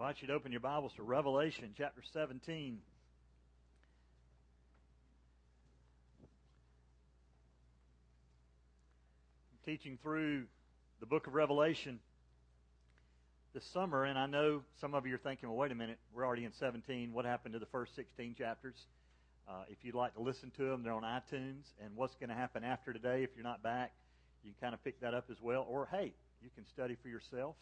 invite you to open your Bibles to Revelation chapter 17. I'm teaching through the book of Revelation this summer, and I know some of you are thinking, well, wait a minute, we're already in 17. What happened to the first 16 chapters? Uh, if you'd like to listen to them, they're on iTunes. And what's going to happen after today, if you're not back, you can kind of pick that up as well. Or, hey, you can study for yourself.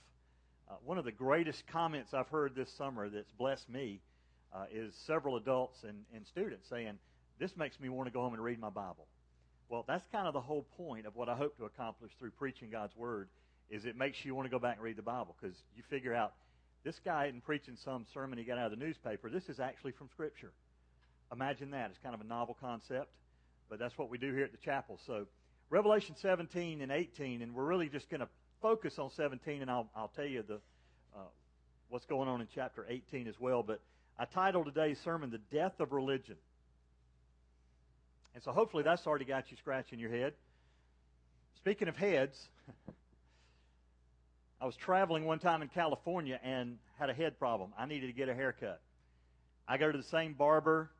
Uh, one of the greatest comments I've heard this summer that's blessed me uh, is several adults and, and students saying, This makes me want to go home and read my Bible. Well, that's kind of the whole point of what I hope to accomplish through preaching God's Word is it makes you want to go back and read the Bible because you figure out this guy isn't preaching some sermon he got out of the newspaper. This is actually from Scripture. Imagine that. It's kind of a novel concept, but that's what we do here at the chapel. So, Revelation 17 and 18, and we're really just going to focus on 17, and I'll, I'll tell you the uh, what's going on in chapter 18 as well. But I titled today's sermon, The Death of Religion. And so hopefully that's already got you scratching your head. Speaking of heads, I was traveling one time in California and had a head problem. I needed to get a haircut. I go to the same barber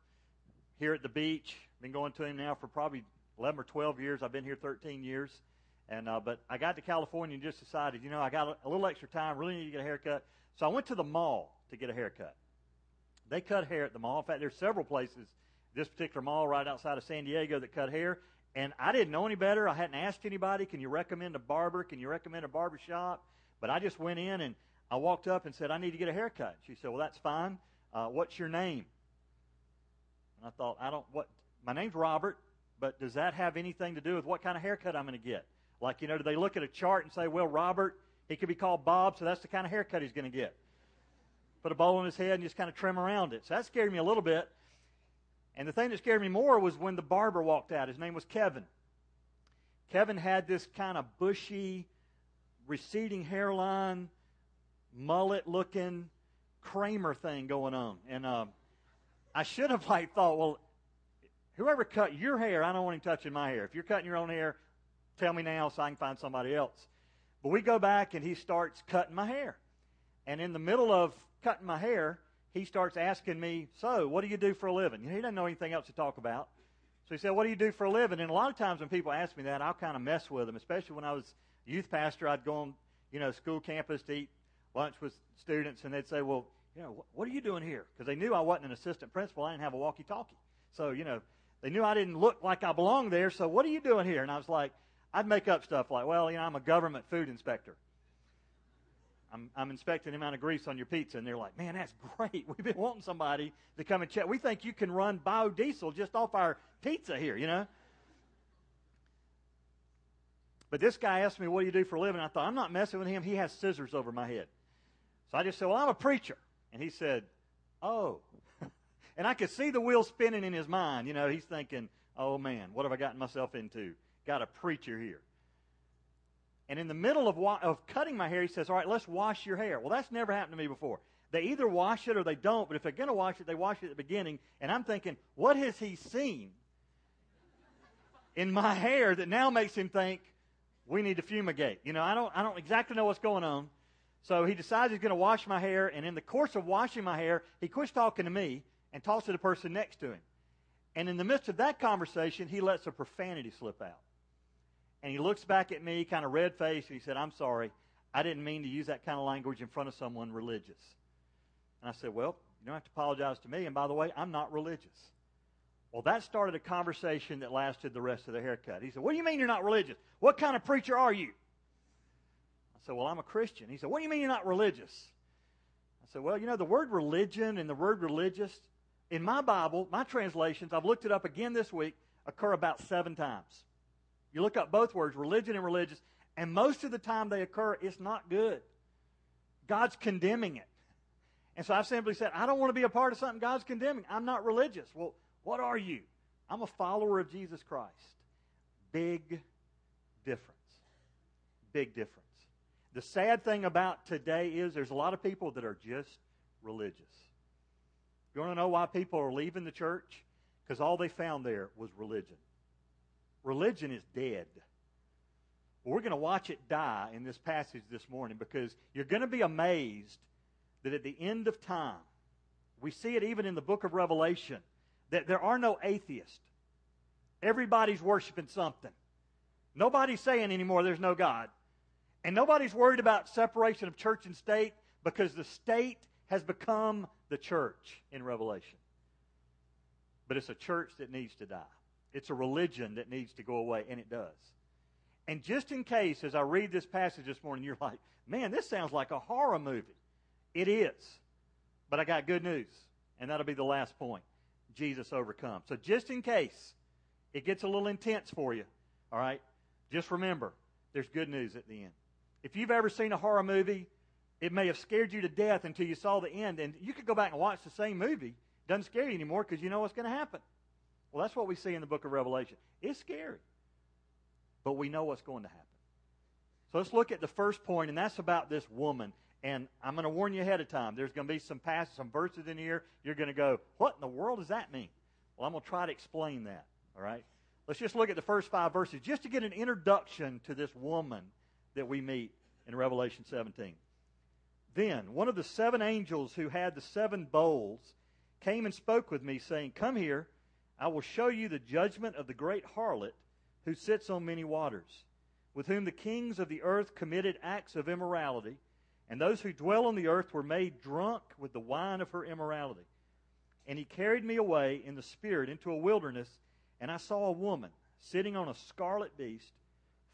here at the beach. Been going to him now for probably 11 or 12 years. I've been here 13 years. And uh, but I got to California and just decided, you know, I got a, little extra time, really need to get a haircut. So I went to the mall to get a haircut. They cut hair at the mall. In fact, there's several places, this particular mall right outside of San Diego, that cut hair. And I didn't know any better. I hadn't asked anybody, can you recommend a barber? Can you recommend a barber shop? But I just went in and I walked up and said, I need to get a haircut. She said, Well, that's fine. Uh, what's your name? And I thought, I don't, what, my name's Robert, but does that have anything to do with what kind of haircut I'm going to get? Like, you know, do they look at a chart and say, well, Robert, he could be called Bob, so that's the kind of haircut he's going to get? Put a bowl in his head and just kind of trim around it. So that scared me a little bit. And the thing that scared me more was when the barber walked out. His name was Kevin. Kevin had this kind of bushy, receding hairline, mullet looking Kramer thing going on. And um, I should have like thought, well, whoever cut your hair, I don't want him touching my hair. If you're cutting your own hair, Tell me now so I can find somebody else. But we go back and he starts cutting my hair. And in the middle of cutting my hair, he starts asking me, So, what do you do for a living? he doesn't know anything else to talk about. So he said, What do you do for a living? And a lot of times when people ask me that, I'll kind of mess with them, especially when I was youth pastor. I'd go on, you know, school campus to eat lunch with students, and they'd say, Well, you know, what are you doing here? Because they knew I wasn't an assistant principal. I didn't have a walkie talkie. So, you know, they knew I didn't look like I belonged there. So, what are you doing here? And I was like, I'd make up stuff like, well, you know, I'm a government food inspector. I'm, I'm inspecting the amount of grease on your pizza. And they're like, man, that's great. We've been wanting somebody to come and check. We think you can run biodiesel just off our pizza here, you know? But this guy asked me, what do you do for a living? I thought, I'm not messing with him. He has scissors over my head. So I just said, well, I'm a preacher. And he said, oh. and I could see the wheel spinning in his mind. You know, he's thinking, oh, man, what have I gotten myself into? Got a preacher here. And in the middle of, wa- of cutting my hair, he says, All right, let's wash your hair. Well, that's never happened to me before. They either wash it or they don't, but if they're going to wash it, they wash it at the beginning. And I'm thinking, what has he seen in my hair that now makes him think we need to fumigate? You know, I don't, I don't exactly know what's going on. So he decides he's going to wash my hair, and in the course of washing my hair, he quits talking to me and talks to the person next to him. And in the midst of that conversation, he lets a profanity slip out. And he looks back at me, kind of red faced, and he said, I'm sorry. I didn't mean to use that kind of language in front of someone religious. And I said, Well, you don't have to apologize to me. And by the way, I'm not religious. Well, that started a conversation that lasted the rest of the haircut. He said, What do you mean you're not religious? What kind of preacher are you? I said, Well, I'm a Christian. He said, What do you mean you're not religious? I said, Well, you know, the word religion and the word religious, in my Bible, my translations, I've looked it up again this week, occur about seven times. You look up both words, religion and religious, and most of the time they occur, it's not good. God's condemning it. And so I've simply said, I don't want to be a part of something God's condemning. I'm not religious. Well, what are you? I'm a follower of Jesus Christ. Big difference. Big difference. The sad thing about today is there's a lot of people that are just religious. You want to know why people are leaving the church? Because all they found there was religion. Religion is dead. We're going to watch it die in this passage this morning because you're going to be amazed that at the end of time, we see it even in the book of Revelation, that there are no atheists. Everybody's worshiping something. Nobody's saying anymore there's no God. And nobody's worried about separation of church and state because the state has become the church in Revelation. But it's a church that needs to die. It's a religion that needs to go away, and it does. And just in case, as I read this passage this morning, you're like, man, this sounds like a horror movie. It is. But I got good news, and that'll be the last point. Jesus overcomes. So just in case it gets a little intense for you, all right, just remember there's good news at the end. If you've ever seen a horror movie, it may have scared you to death until you saw the end, and you could go back and watch the same movie. It doesn't scare you anymore because you know what's going to happen. Well, that's what we see in the book of Revelation. It's scary, but we know what's going to happen. So let's look at the first point, and that's about this woman. And I'm going to warn you ahead of time. There's going to be some passages, some verses in here. You're going to go, what in the world does that mean? Well, I'm going to try to explain that. All right? Let's just look at the first five verses just to get an introduction to this woman that we meet in Revelation 17. Then one of the seven angels who had the seven bowls came and spoke with me, saying, Come here, I will show you the judgment of the great harlot who sits on many waters, with whom the kings of the earth committed acts of immorality and those who dwell on the earth were made drunk with the wine of her immorality. And he carried me away in the Spirit into a wilderness, and I saw a woman sitting on a scarlet beast,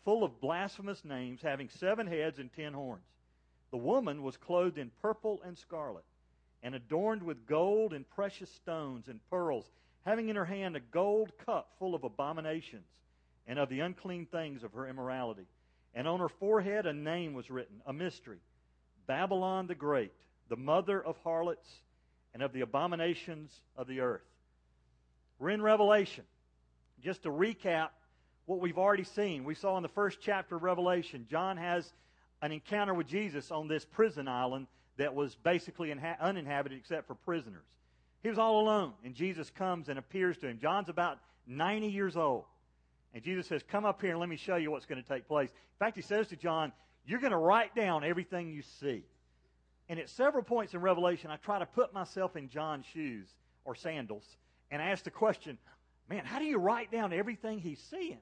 full of blasphemous names, having seven heads and ten horns. The woman was clothed in purple and scarlet, and adorned with gold and precious stones and pearls, having in her hand a gold cup full of abominations and of the unclean things of her immorality. And on her forehead a name was written, a mystery Babylon the Great, the mother of harlots and of the abominations of the earth. We're in Revelation. Just to recap what we've already seen, we saw in the first chapter of Revelation, John has an encounter with Jesus on this prison island that was basically uninhabited except for prisoners. He was all alone, and Jesus comes and appears to him. John's about 90 years old. And Jesus says, Come up here and let me show you what's going to take place. In fact, he says to John, you're going to write down everything you see. And at several points in Revelation, I try to put myself in John's shoes or sandals and ask the question, man, how do you write down everything he's seeing?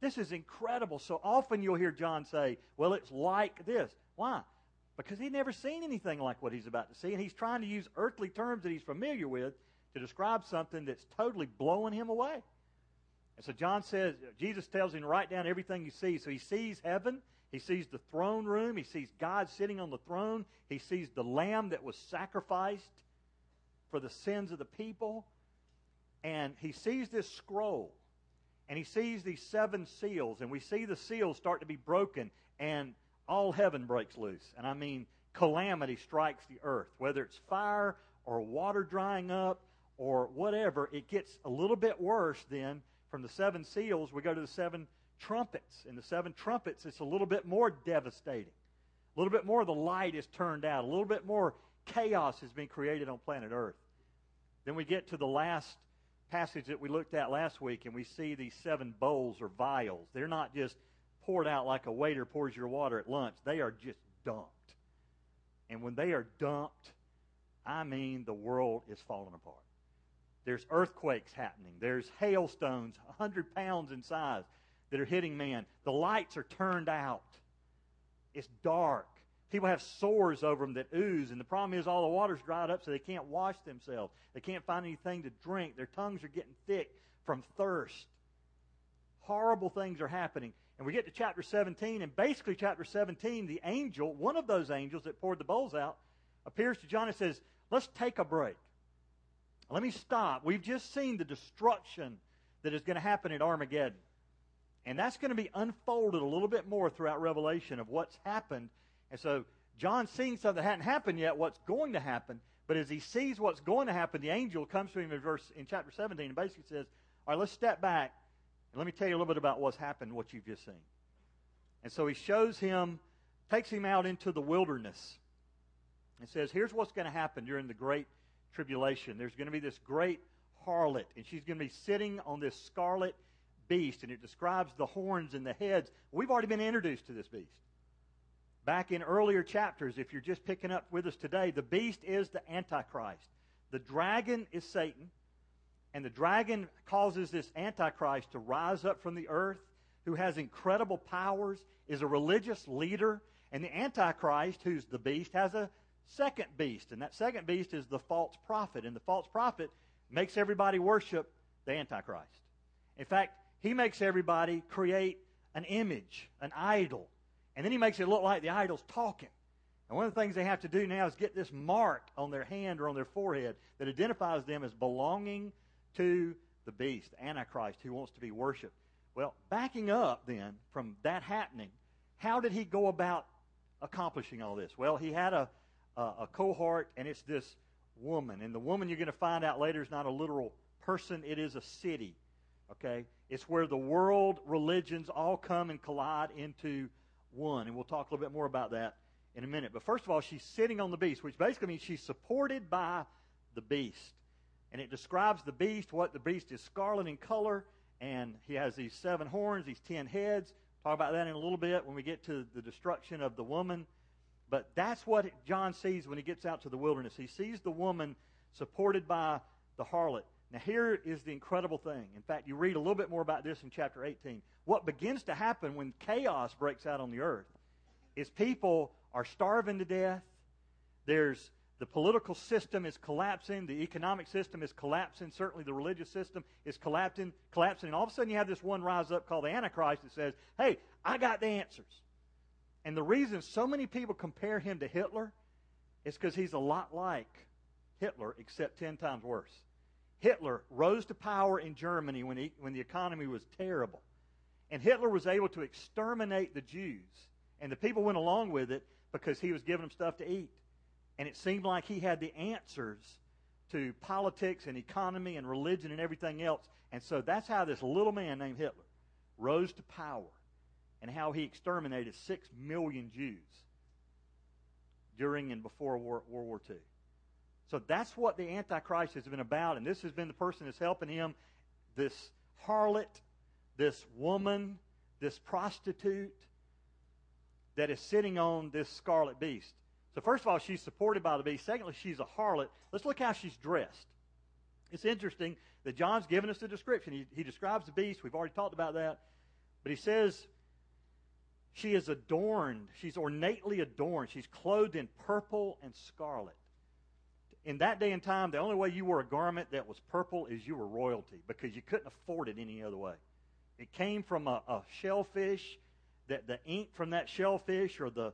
This is incredible. So often you'll hear John say, well, it's like this. Why? Because he'd never seen anything like what he's about to see, and he's trying to use earthly terms that he's familiar with to describe something that's totally blowing him away. And so John says, Jesus tells him to write down everything you see. So he sees heaven, he sees the throne room. He sees God sitting on the throne. He sees the lamb that was sacrificed for the sins of the people. And he sees this scroll. And he sees these seven seals. And we see the seals start to be broken. And all heaven breaks loose. And I mean, calamity strikes the earth. Whether it's fire or water drying up or whatever, it gets a little bit worse then. From the seven seals, we go to the seven trumpets. In the seven trumpets, it's a little bit more devastating. A little bit more the light is turned out. A little bit more chaos has been created on planet Earth. Then we get to the last passage that we looked at last week, and we see these seven bowls or vials. They're not just poured out like a waiter pours your water at lunch, they are just dumped. And when they are dumped, I mean the world is falling apart. There's earthquakes happening. There's hailstones, 100 pounds in size that are hitting man. The lights are turned out. It's dark. People have sores over them that ooze, and the problem is all the water's dried up, so they can't wash themselves. They can't find anything to drink. Their tongues are getting thick from thirst. Horrible things are happening. And we get to chapter 17, and basically, chapter 17, the angel, one of those angels that poured the bowls out, appears to John and says, Let's take a break. Let me stop. We've just seen the destruction that is going to happen at Armageddon. And that's going to be unfolded a little bit more throughout Revelation of what's happened. And so John's seeing something that hadn't happened yet, what's going to happen. But as he sees what's going to happen, the angel comes to him in verse in chapter 17 and basically says, All right, let's step back let me tell you a little bit about what's happened, what you've just seen. And so he shows him, takes him out into the wilderness, and says, Here's what's going to happen during the great tribulation. There's going to be this great harlot, and she's going to be sitting on this scarlet beast, and it describes the horns and the heads. We've already been introduced to this beast. back in earlier chapters, if you're just picking up with us today, the beast is the Antichrist. The dragon is Satan, and the dragon causes this Antichrist to rise up from the earth, who has incredible powers, is a religious leader, and the Antichrist, who's the beast, has a second beast, and that second beast is the false prophet, and the false prophet makes everybody worship the Antichrist. In fact, he makes everybody create an image, an idol, and then he makes it look like the idol's talking. And one of the things they have to do now is get this mark on their hand or on their forehead that identifies them as belonging to the beast, Antichrist, who wants to be worshiped. Well, backing up then from that happening, how did he go about accomplishing all this? Well, he had a, a, a cohort, and it's this woman. And the woman you're going to find out later is not a literal person, it is a city. Okay? It's where the world religions all come and collide into one. And we'll talk a little bit more about that in a minute. But first of all, she's sitting on the beast, which basically means she's supported by the beast. And it describes the beast, what the beast is scarlet in color, and he has these seven horns, these ten heads. Talk about that in a little bit when we get to the destruction of the woman. But that's what John sees when he gets out to the wilderness. He sees the woman supported by the harlot. Now, here is the incredible thing. In fact, you read a little bit more about this in chapter 18. What begins to happen when chaos breaks out on the earth is people are starving to death. There's the political system is collapsing. The economic system is collapsing. Certainly, the religious system is collapsing. Collapsing. And all of a sudden, you have this one rise up called the Antichrist that says, "Hey, I got the answers." And the reason so many people compare him to Hitler is because he's a lot like Hitler, except ten times worse. Hitler rose to power in Germany when, he, when the economy was terrible. And Hitler was able to exterminate the Jews. And the people went along with it because he was giving them stuff to eat. And it seemed like he had the answers to politics and economy and religion and everything else. And so that's how this little man named Hitler rose to power and how he exterminated six million Jews during and before World War II. So that's what the Antichrist has been about, and this has been the person that's helping him this harlot, this woman, this prostitute that is sitting on this scarlet beast. So, first of all, she's supported by the beast. Secondly, she's a harlot. Let's look how she's dressed. It's interesting that John's given us the description. He, he describes the beast. We've already talked about that. But he says she is adorned. She's ornately adorned. She's clothed in purple and scarlet in that day and time, the only way you wore a garment that was purple is you were royalty because you couldn't afford it any other way. It came from a, a shellfish, that the ink from that shellfish or the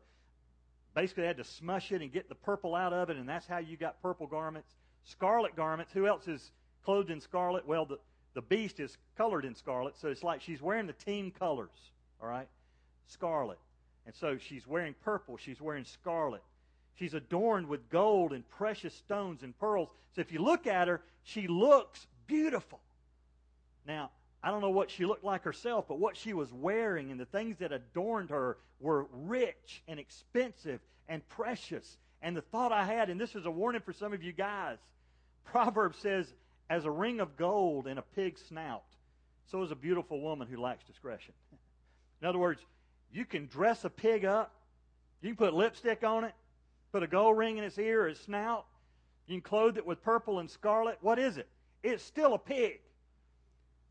basically had to smush it and get the purple out of it, and that's how you got purple garments. Scarlet garments. Who else is clothed in scarlet? Well, the, the beast is colored in scarlet, so it's like she's wearing the team colors, all right? Scarlet. And so she's wearing purple, she's wearing scarlet. She's adorned with gold and precious stones and pearls. So if you look at her, she looks beautiful. Now, I don't know what she looked like herself, but what she was wearing and the things that adorned her were rich and expensive and precious. And the thought I had, and this is a warning for some of you guys Proverbs says, as a ring of gold in a pig's snout, so is a beautiful woman who lacks discretion. In other words, you can dress a pig up, you can put lipstick on it, put a gold ring in its ear or its snout. You can clothe it with purple and scarlet. What is it? It's still a pig.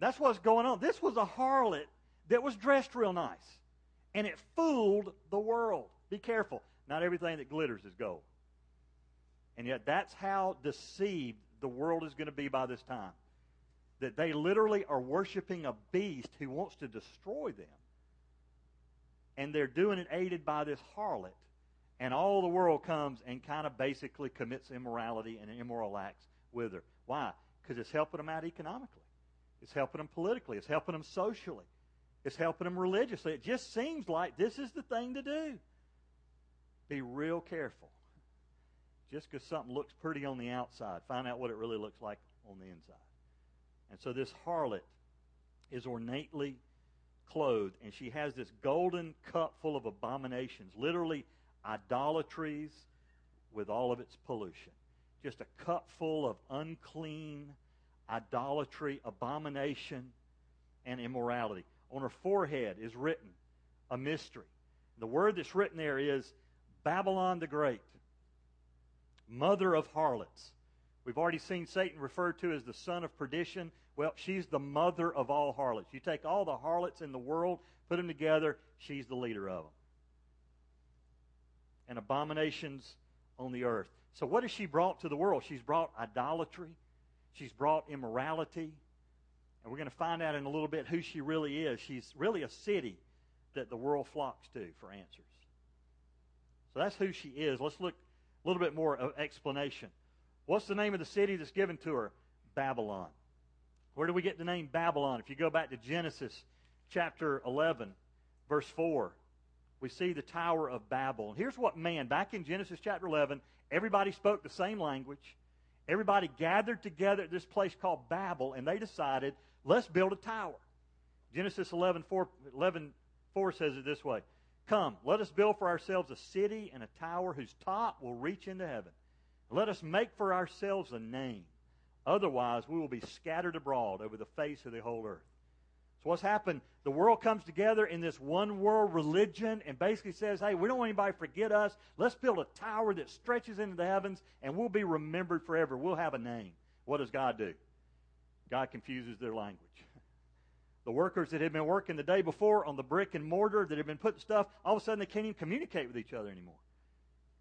That's what's going on. This was a harlot that was dressed real nice. And it fooled the world. Be careful. Not everything that glitters is gold. And yet, that's how deceived the world is going to be by this time. That they literally are worshiping a beast who wants to destroy them. And they're doing it aided by this harlot and all the world comes and kind of basically commits immorality and immoral acts with her. Why? Because it's helping them out economically. It's helping them politically. It's helping them socially. It's helping them religiously. It just seems like this is the thing to do. Be real careful. Just because something looks pretty on the outside, find out what it really looks like on the inside. And so this harlot is ornately clothed, and she has this golden cup full of abominations, literally idolatries with all of its pollution. Just a cup full of unclean idolatry, abomination, and immorality. On her forehead is written a mystery. The word that's written there is Babylon the Great, mother of harlots. We've already seen Satan referred to as the son of perdition. Well, she's the mother of all harlots. You take all the harlots in the world, put them together, she's the leader of them. And abominations on the earth. So, what has she brought to the world? She's brought idolatry, she's brought immorality. And we're going to find out in a little bit who she really is. She's really a city that the world flocks to for answers. So that's who she is. Let's look a little bit more of explanation. What's the name of the city that's given to her? Babylon. Where do we get the name Babylon? If you go back to Genesis chapter 11, verse 4, we see the Tower of Babel. And here's what man, back in Genesis chapter 11, everybody spoke the same language. Everybody gathered together at this place called Babel, and they decided, let's build a tower. Genesis 11 4, 11, 4 says it this way Come, let us build for ourselves a city and a tower whose top will reach into heaven. Let us make for ourselves a name. Otherwise, we will be scattered abroad over the face of the whole earth. So, what's happened? The world comes together in this one world religion and basically says, hey, we don't want anybody to forget us. Let's build a tower that stretches into the heavens and we'll be remembered forever. We'll have a name. What does God do? God confuses their language. The workers that had been working the day before on the brick and mortar that had been putting stuff, all of a sudden they can't even communicate with each other anymore.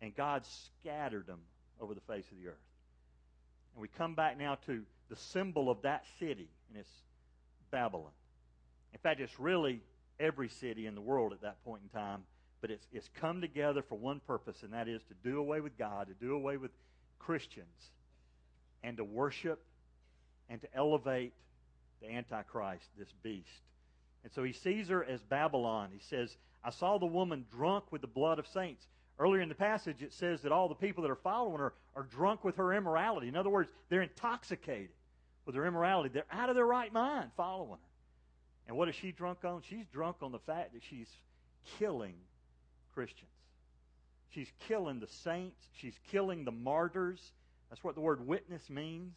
And God scattered them over the face of the earth. And we come back now to the symbol of that city, and it's Babylon. In fact, it's really every city in the world at that point in time, but it's, it's come together for one purpose, and that is to do away with God, to do away with Christians, and to worship and to elevate the Antichrist, this beast. And so he sees her as Babylon. He says, I saw the woman drunk with the blood of saints. Earlier in the passage, it says that all the people that are following her are drunk with her immorality. In other words, they're intoxicated with her immorality. They're out of their right mind following her. And what is she drunk on? She's drunk on the fact that she's killing Christians. She's killing the saints. She's killing the martyrs. That's what the word witness means.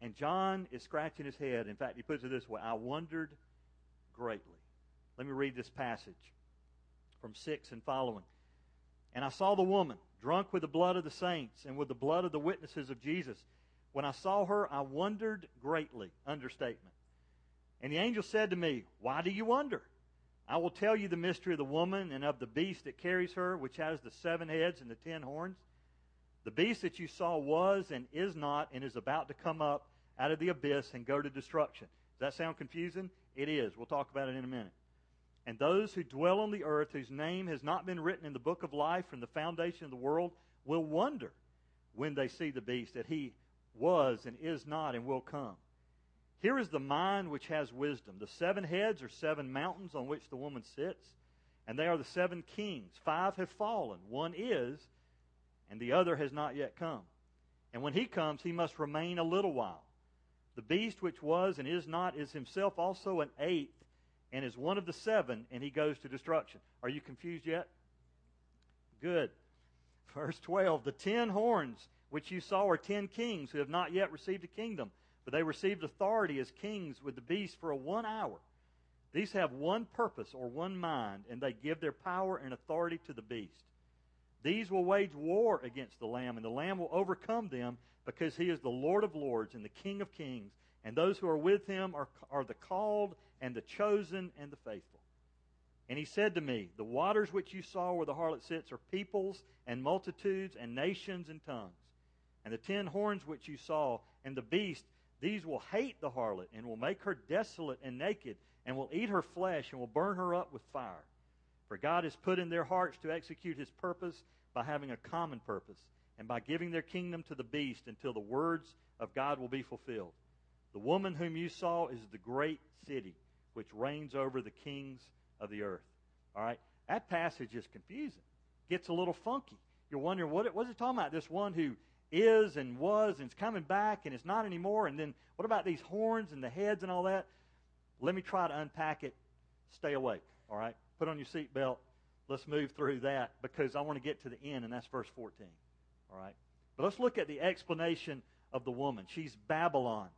And John is scratching his head. In fact, he puts it this way I wondered greatly. Let me read this passage from 6 and following. And I saw the woman, drunk with the blood of the saints and with the blood of the witnesses of Jesus. When I saw her, I wondered greatly. Understatement. And the angel said to me, Why do you wonder? I will tell you the mystery of the woman and of the beast that carries her, which has the seven heads and the ten horns. The beast that you saw was and is not and is about to come up out of the abyss and go to destruction. Does that sound confusing? It is. We'll talk about it in a minute. And those who dwell on the earth, whose name has not been written in the book of life from the foundation of the world, will wonder when they see the beast that he was and is not and will come. Here is the mind which has wisdom. The seven heads are seven mountains on which the woman sits, and they are the seven kings. Five have fallen, one is, and the other has not yet come. And when he comes, he must remain a little while. The beast which was and is not is himself also an eighth and is one of the seven, and he goes to destruction. Are you confused yet? Good. Verse 12 The ten horns which you saw are ten kings who have not yet received a kingdom, but they received authority as kings with the beast for a one hour. These have one purpose or one mind, and they give their power and authority to the beast. These will wage war against the Lamb, and the Lamb will overcome them because he is the Lord of lords and the King of kings. And those who are with him are, are the called and the chosen and the faithful. And he said to me, The waters which you saw where the harlot sits are peoples and multitudes and nations and tongues. And the ten horns which you saw and the beast, these will hate the harlot and will make her desolate and naked and will eat her flesh and will burn her up with fire. For God has put in their hearts to execute his purpose by having a common purpose and by giving their kingdom to the beast until the words of God will be fulfilled. The woman whom you saw is the great city which reigns over the kings of the earth. All right? That passage is confusing. Gets a little funky. You're wondering, what, what is it talking about? This one who is and was and it's coming back and it's not anymore. And then what about these horns and the heads and all that? Let me try to unpack it. Stay awake. All right? Put on your seatbelt. Let's move through that because I want to get to the end, and that's verse 14. All right? But let's look at the explanation of the woman. She's Babylon.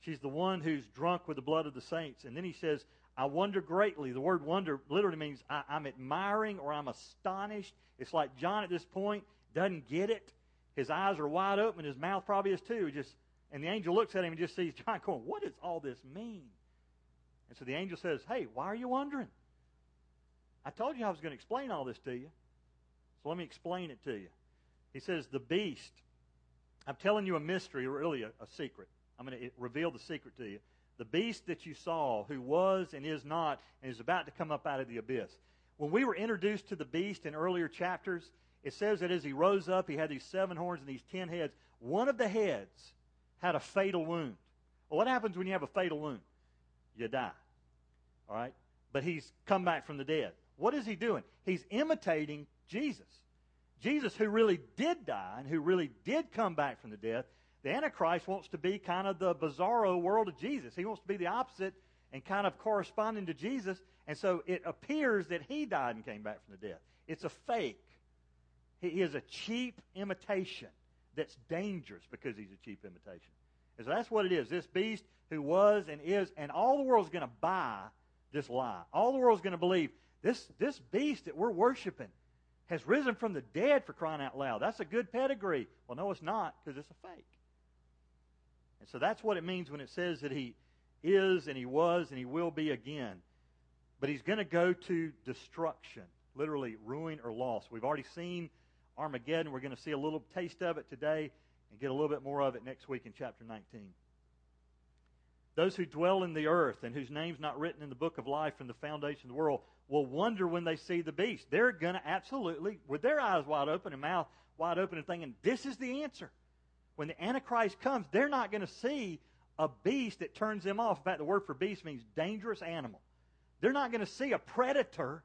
She's the one who's drunk with the blood of the saints. And then he says, I wonder greatly. The word wonder literally means I, I'm admiring or I'm astonished. It's like John at this point doesn't get it. His eyes are wide open. His mouth probably is too. Just and the angel looks at him and just sees John going, "What does all this mean?" And so the angel says, "Hey, why are you wondering? I told you I was going to explain all this to you. So let me explain it to you." He says, "The beast. I'm telling you a mystery, really a, a secret. I'm going to reveal the secret to you. The beast that you saw, who was and is not, and is about to come up out of the abyss. When we were introduced to the beast in earlier chapters, it says that as he rose up, he had these seven horns and these ten heads. One of the heads had a fatal wound. Well, what happens when you have a fatal wound? You die. All right? But he's come back from the dead. What is he doing? He's imitating Jesus. Jesus, who really did die and who really did come back from the death, the Antichrist wants to be kind of the bizarro world of Jesus. He wants to be the opposite and kind of corresponding to Jesus. And so it appears that he died and came back from the death. It's a fake. He is a cheap imitation that's dangerous because he's a cheap imitation. And so that's what it is. This beast who was and is, and all the world's going to buy this lie. All the world's going to believe this, this beast that we're worshiping has risen from the dead for crying out loud. That's a good pedigree. Well, no, it's not because it's a fake. And so that's what it means when it says that he is and he was and he will be again. But he's going to go to destruction, literally ruin or loss. We've already seen Armageddon. We're going to see a little taste of it today and get a little bit more of it next week in chapter 19. Those who dwell in the earth and whose name's not written in the book of life from the foundation of the world will wonder when they see the beast. They're going to absolutely, with their eyes wide open and mouth wide open and thinking, this is the answer. When the Antichrist comes, they're not going to see a beast that turns them off. In fact, the word for beast means dangerous animal. They're not going to see a predator.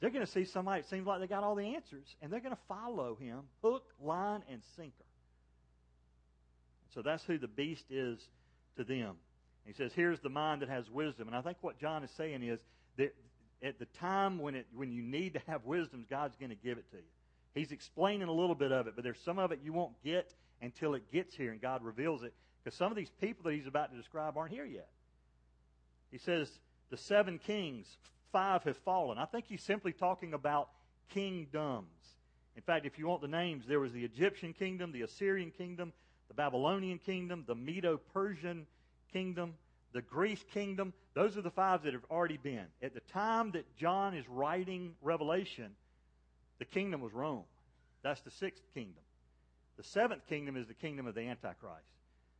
They're going to see somebody that seems like they got all the answers, and they're going to follow him hook, line, and sinker. So that's who the beast is to them. He says, Here's the mind that has wisdom. And I think what John is saying is that at the time when, it, when you need to have wisdom, God's going to give it to you. He's explaining a little bit of it, but there's some of it you won't get until it gets here and God reveals it. Because some of these people that he's about to describe aren't here yet. He says, the seven kings, five have fallen. I think he's simply talking about kingdoms. In fact, if you want the names, there was the Egyptian kingdom, the Assyrian kingdom, the Babylonian kingdom, the Medo Persian kingdom, the Greece kingdom. Those are the five that have already been. At the time that John is writing Revelation, the kingdom was Rome. That's the sixth kingdom. The seventh kingdom is the kingdom of the Antichrist.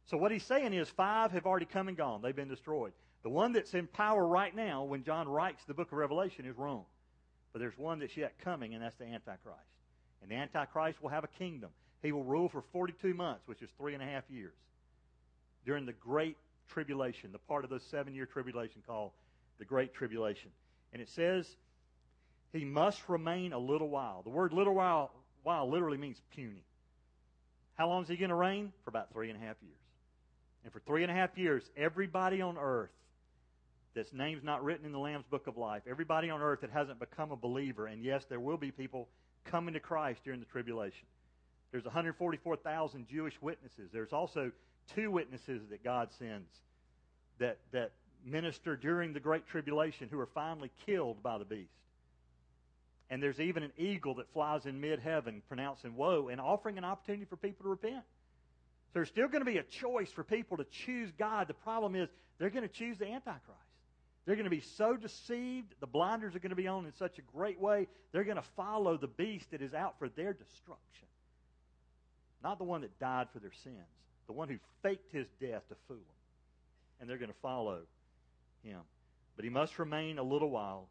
So what he's saying is five have already come and gone. They've been destroyed. The one that's in power right now when John writes the book of Revelation is Rome. But there's one that's yet coming, and that's the Antichrist. And the Antichrist will have a kingdom. He will rule for 42 months, which is three and a half years, during the Great Tribulation, the part of the seven year tribulation called the Great Tribulation. And it says he must remain a little while. The word little while, while literally means puny. How long is he going to reign? For about three and a half years. And for three and a half years, everybody on earth that's name's not written in the Lamb's Book of Life, everybody on earth that hasn't become a believer, and yes, there will be people coming to Christ during the tribulation. There's 144,000 Jewish witnesses. There's also two witnesses that God sends that, that minister during the Great Tribulation who are finally killed by the beast. And there's even an eagle that flies in mid heaven pronouncing woe and offering an opportunity for people to repent. So there's still going to be a choice for people to choose God. The problem is they're going to choose the Antichrist. They're going to be so deceived. The blinders are going to be on in such a great way. They're going to follow the beast that is out for their destruction. Not the one that died for their sins, the one who faked his death to fool them. And they're going to follow him. But he must remain a little while.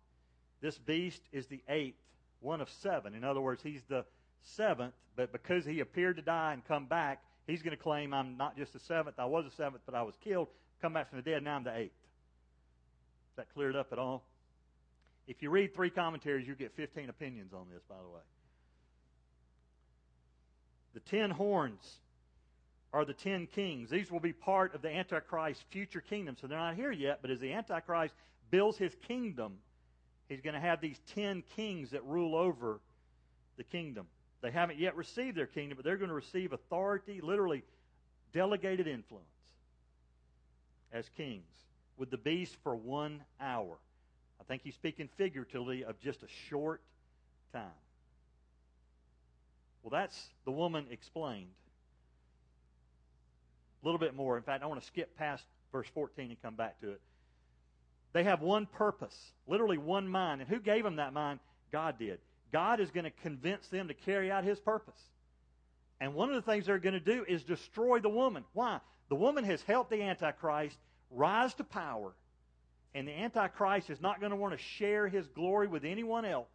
This beast is the eighth one of seven. In other words, he's the seventh, but because he appeared to die and come back, he's going to claim I'm not just the seventh, I was the seventh, but I was killed, come back from the dead, now I'm the eighth. That cleared up at all? If you read three commentaries, you get 15 opinions on this, by the way. The ten horns are the ten kings. These will be part of the Antichrist's future kingdom. So they're not here yet, but as the Antichrist builds his kingdom, He's going to have these ten kings that rule over the kingdom. They haven't yet received their kingdom, but they're going to receive authority, literally delegated influence as kings. With the beast for one hour. I think he's speaking figuratively of just a short time. Well, that's the woman explained. A little bit more. In fact, I want to skip past verse 14 and come back to it. They have one purpose, literally one mind. And who gave them that mind? God did. God is going to convince them to carry out his purpose. And one of the things they're going to do is destroy the woman. Why? The woman has helped the Antichrist rise to power, and the Antichrist is not going to want to share his glory with anyone else.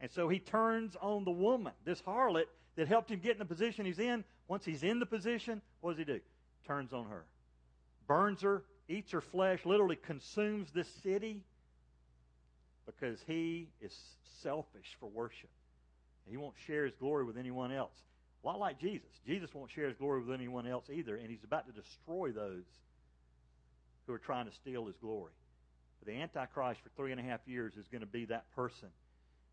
And so he turns on the woman, this harlot that helped him get in the position he's in. Once he's in the position, what does he do? Turns on her. Burns her, eats her flesh, literally consumes this city because he is selfish for worship. He won't share his glory with anyone else. A lot like Jesus. Jesus won't share his glory with anyone else either, and he's about to destroy those who are trying to steal his glory. But the Antichrist for three and a half years is going to be that person.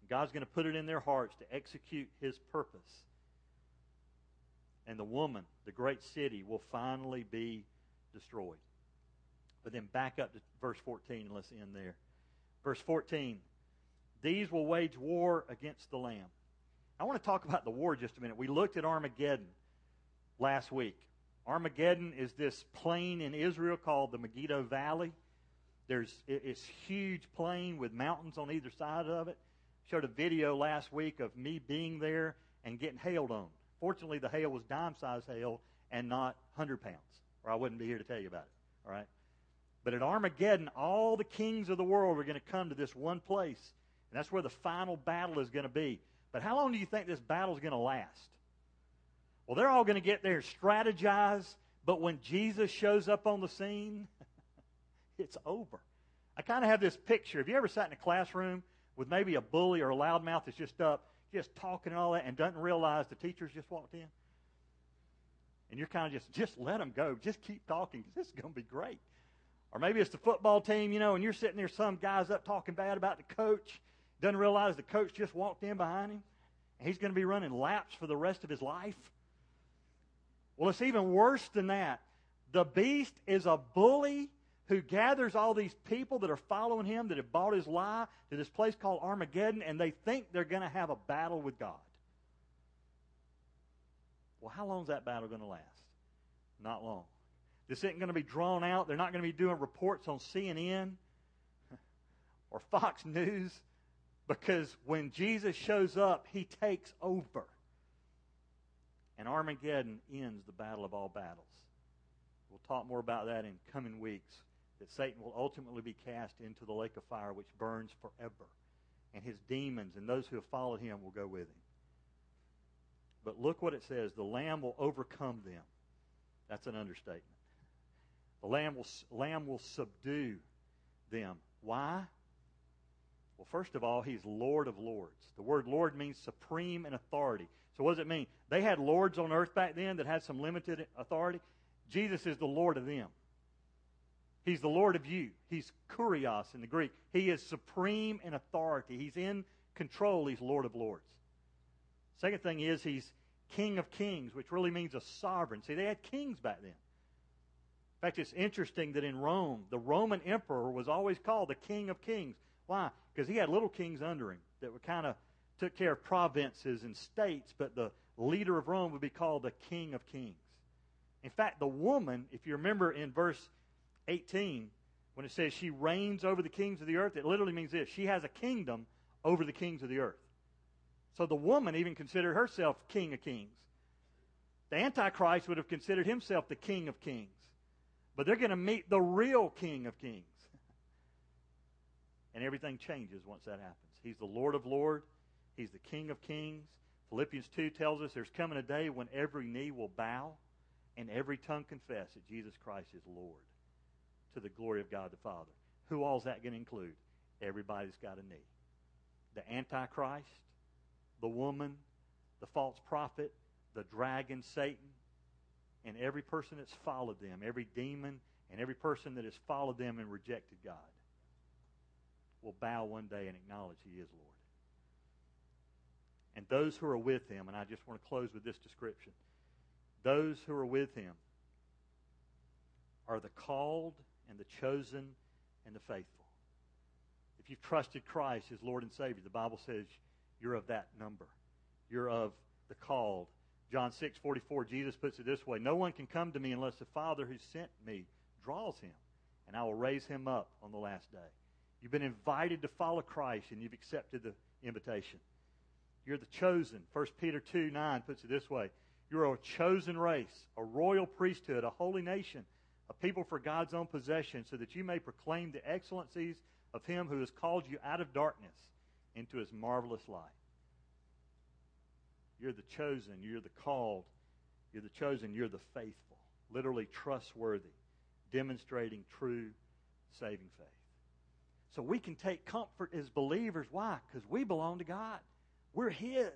God's going to put it in their hearts to execute his purpose. And the woman, the great city, will finally be destroyed. But then back up to verse 14 and let's end there. Verse 14 These will wage war against the Lamb. I want to talk about the war just a minute. We looked at Armageddon last week. Armageddon is this plain in Israel called the Megiddo Valley. There's it's huge plain with mountains on either side of it. Showed a video last week of me being there and getting hailed on. Fortunately, the hail was dime-sized hail and not 100 pounds, or I wouldn't be here to tell you about it. All right. But at Armageddon, all the kings of the world are going to come to this one place, and that's where the final battle is going to be. But how long do you think this battle is going to last? Well, they're all going to get there and strategize, but when Jesus shows up on the scene, it's over. I kind of have this picture. Have you ever sat in a classroom with maybe a bully or a loudmouth that's just up, just talking and all that, and doesn't realize the teacher's just walked in? And you're kind of just, just let them go. Just keep talking because this is going to be great. Or maybe it's the football team, you know, and you're sitting there, some guy's up talking bad about the coach, doesn't realize the coach just walked in behind him, and he's going to be running laps for the rest of his life. Well, it's even worse than that. The beast is a bully who gathers all these people that are following him, that have bought his lie, to this place called Armageddon, and they think they're going to have a battle with God. Well, how long is that battle going to last? Not long. This isn't going to be drawn out. They're not going to be doing reports on CNN or Fox News because when Jesus shows up, he takes over. And Armageddon ends the battle of all battles. We'll talk more about that in coming weeks. That Satan will ultimately be cast into the lake of fire which burns forever. And his demons and those who have followed him will go with him. But look what it says the Lamb will overcome them. That's an understatement. The Lamb will, Lamb will subdue them. Why? Well, first of all, he's Lord of Lords. The word Lord means supreme in authority. So what does it mean? They had lords on earth back then that had some limited authority. Jesus is the Lord of them. He's the Lord of you. He's kurios in the Greek. He is supreme in authority. He's in control. He's Lord of Lords. Second thing is he's King of Kings, which really means a sovereign. See, they had kings back then. In fact, it's interesting that in Rome, the Roman emperor was always called the King of Kings. Why? Because he had little kings under him that were kind of took care of provinces and states, but the leader of Rome would be called the King of Kings. In fact, the woman, if you remember in verse 18, when it says she reigns over the kings of the earth, it literally means this she has a kingdom over the kings of the earth. So the woman even considered herself king of kings. The Antichrist would have considered himself the king of kings. But they're going to meet the real king of kings. And everything changes once that happens. He's the Lord of lords. He's the King of kings. Philippians 2 tells us there's coming a day when every knee will bow and every tongue confess that Jesus Christ is Lord to the glory of God the Father. Who all is that going to include? Everybody's got a knee. The Antichrist, the woman, the false prophet, the dragon, Satan, and every person that's followed them, every demon, and every person that has followed them and rejected God will bow one day and acknowledge he is Lord. And those who are with him, and I just want to close with this description those who are with him are the called and the chosen and the faithful. If you've trusted Christ as Lord and Savior, the Bible says you're of that number. You're of the called. John 6, 44, Jesus puts it this way No one can come to me unless the Father who sent me draws him, and I will raise him up on the last day. You've been invited to follow Christ, and you've accepted the invitation. You're the chosen. 1 Peter 2, 9 puts it this way You're a chosen race, a royal priesthood, a holy nation, a people for God's own possession, so that you may proclaim the excellencies of him who has called you out of darkness into his marvelous light. You're the chosen, you're the called, you're the chosen, you're the faithful, literally trustworthy, demonstrating true saving faith. So we can take comfort as believers. Why? Because we belong to God. We're His.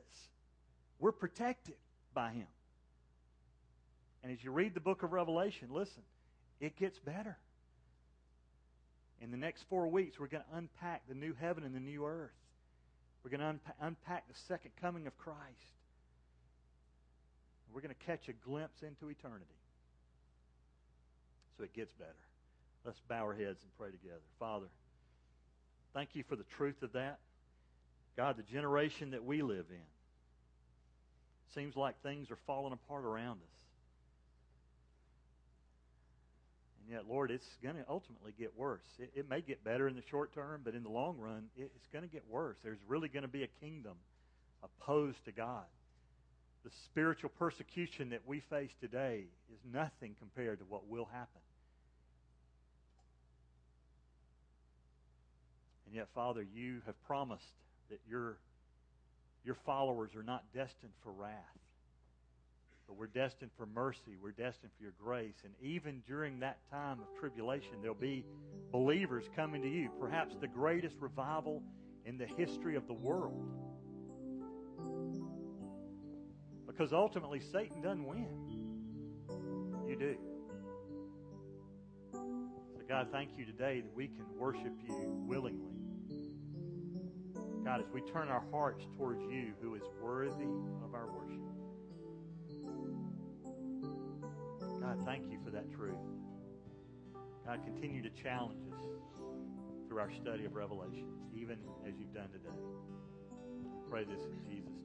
We're protected by Him. And as you read the book of Revelation, listen, it gets better. In the next four weeks, we're going to unpack the new heaven and the new earth. We're going to unpack, unpack the second coming of Christ. We're going to catch a glimpse into eternity. So it gets better. Let's bow our heads and pray together. Father, thank you for the truth of that. God, the generation that we live in seems like things are falling apart around us. And yet, Lord, it's going to ultimately get worse. It, it, may get better in the short term, but in the long run, it, it's going to get worse. There's really going to be a kingdom opposed to God. The spiritual persecution that we face today is nothing compared to what will happen. And yet, Father, you have promised that your, your followers are not destined for wrath. But we're destined for mercy. We're destined for your grace. And even during that time of tribulation, there'll be believers coming to you. Perhaps the greatest revival in the history of the world. Because ultimately, Satan doesn't win. You do. So, God, thank you today that we can worship you willingly. God, as we turn our hearts towards you, who is worthy of our worship. God, thank you for that truth. God, continue to challenge us through our study of Revelations, even as you've done today. pray this in Jesus'.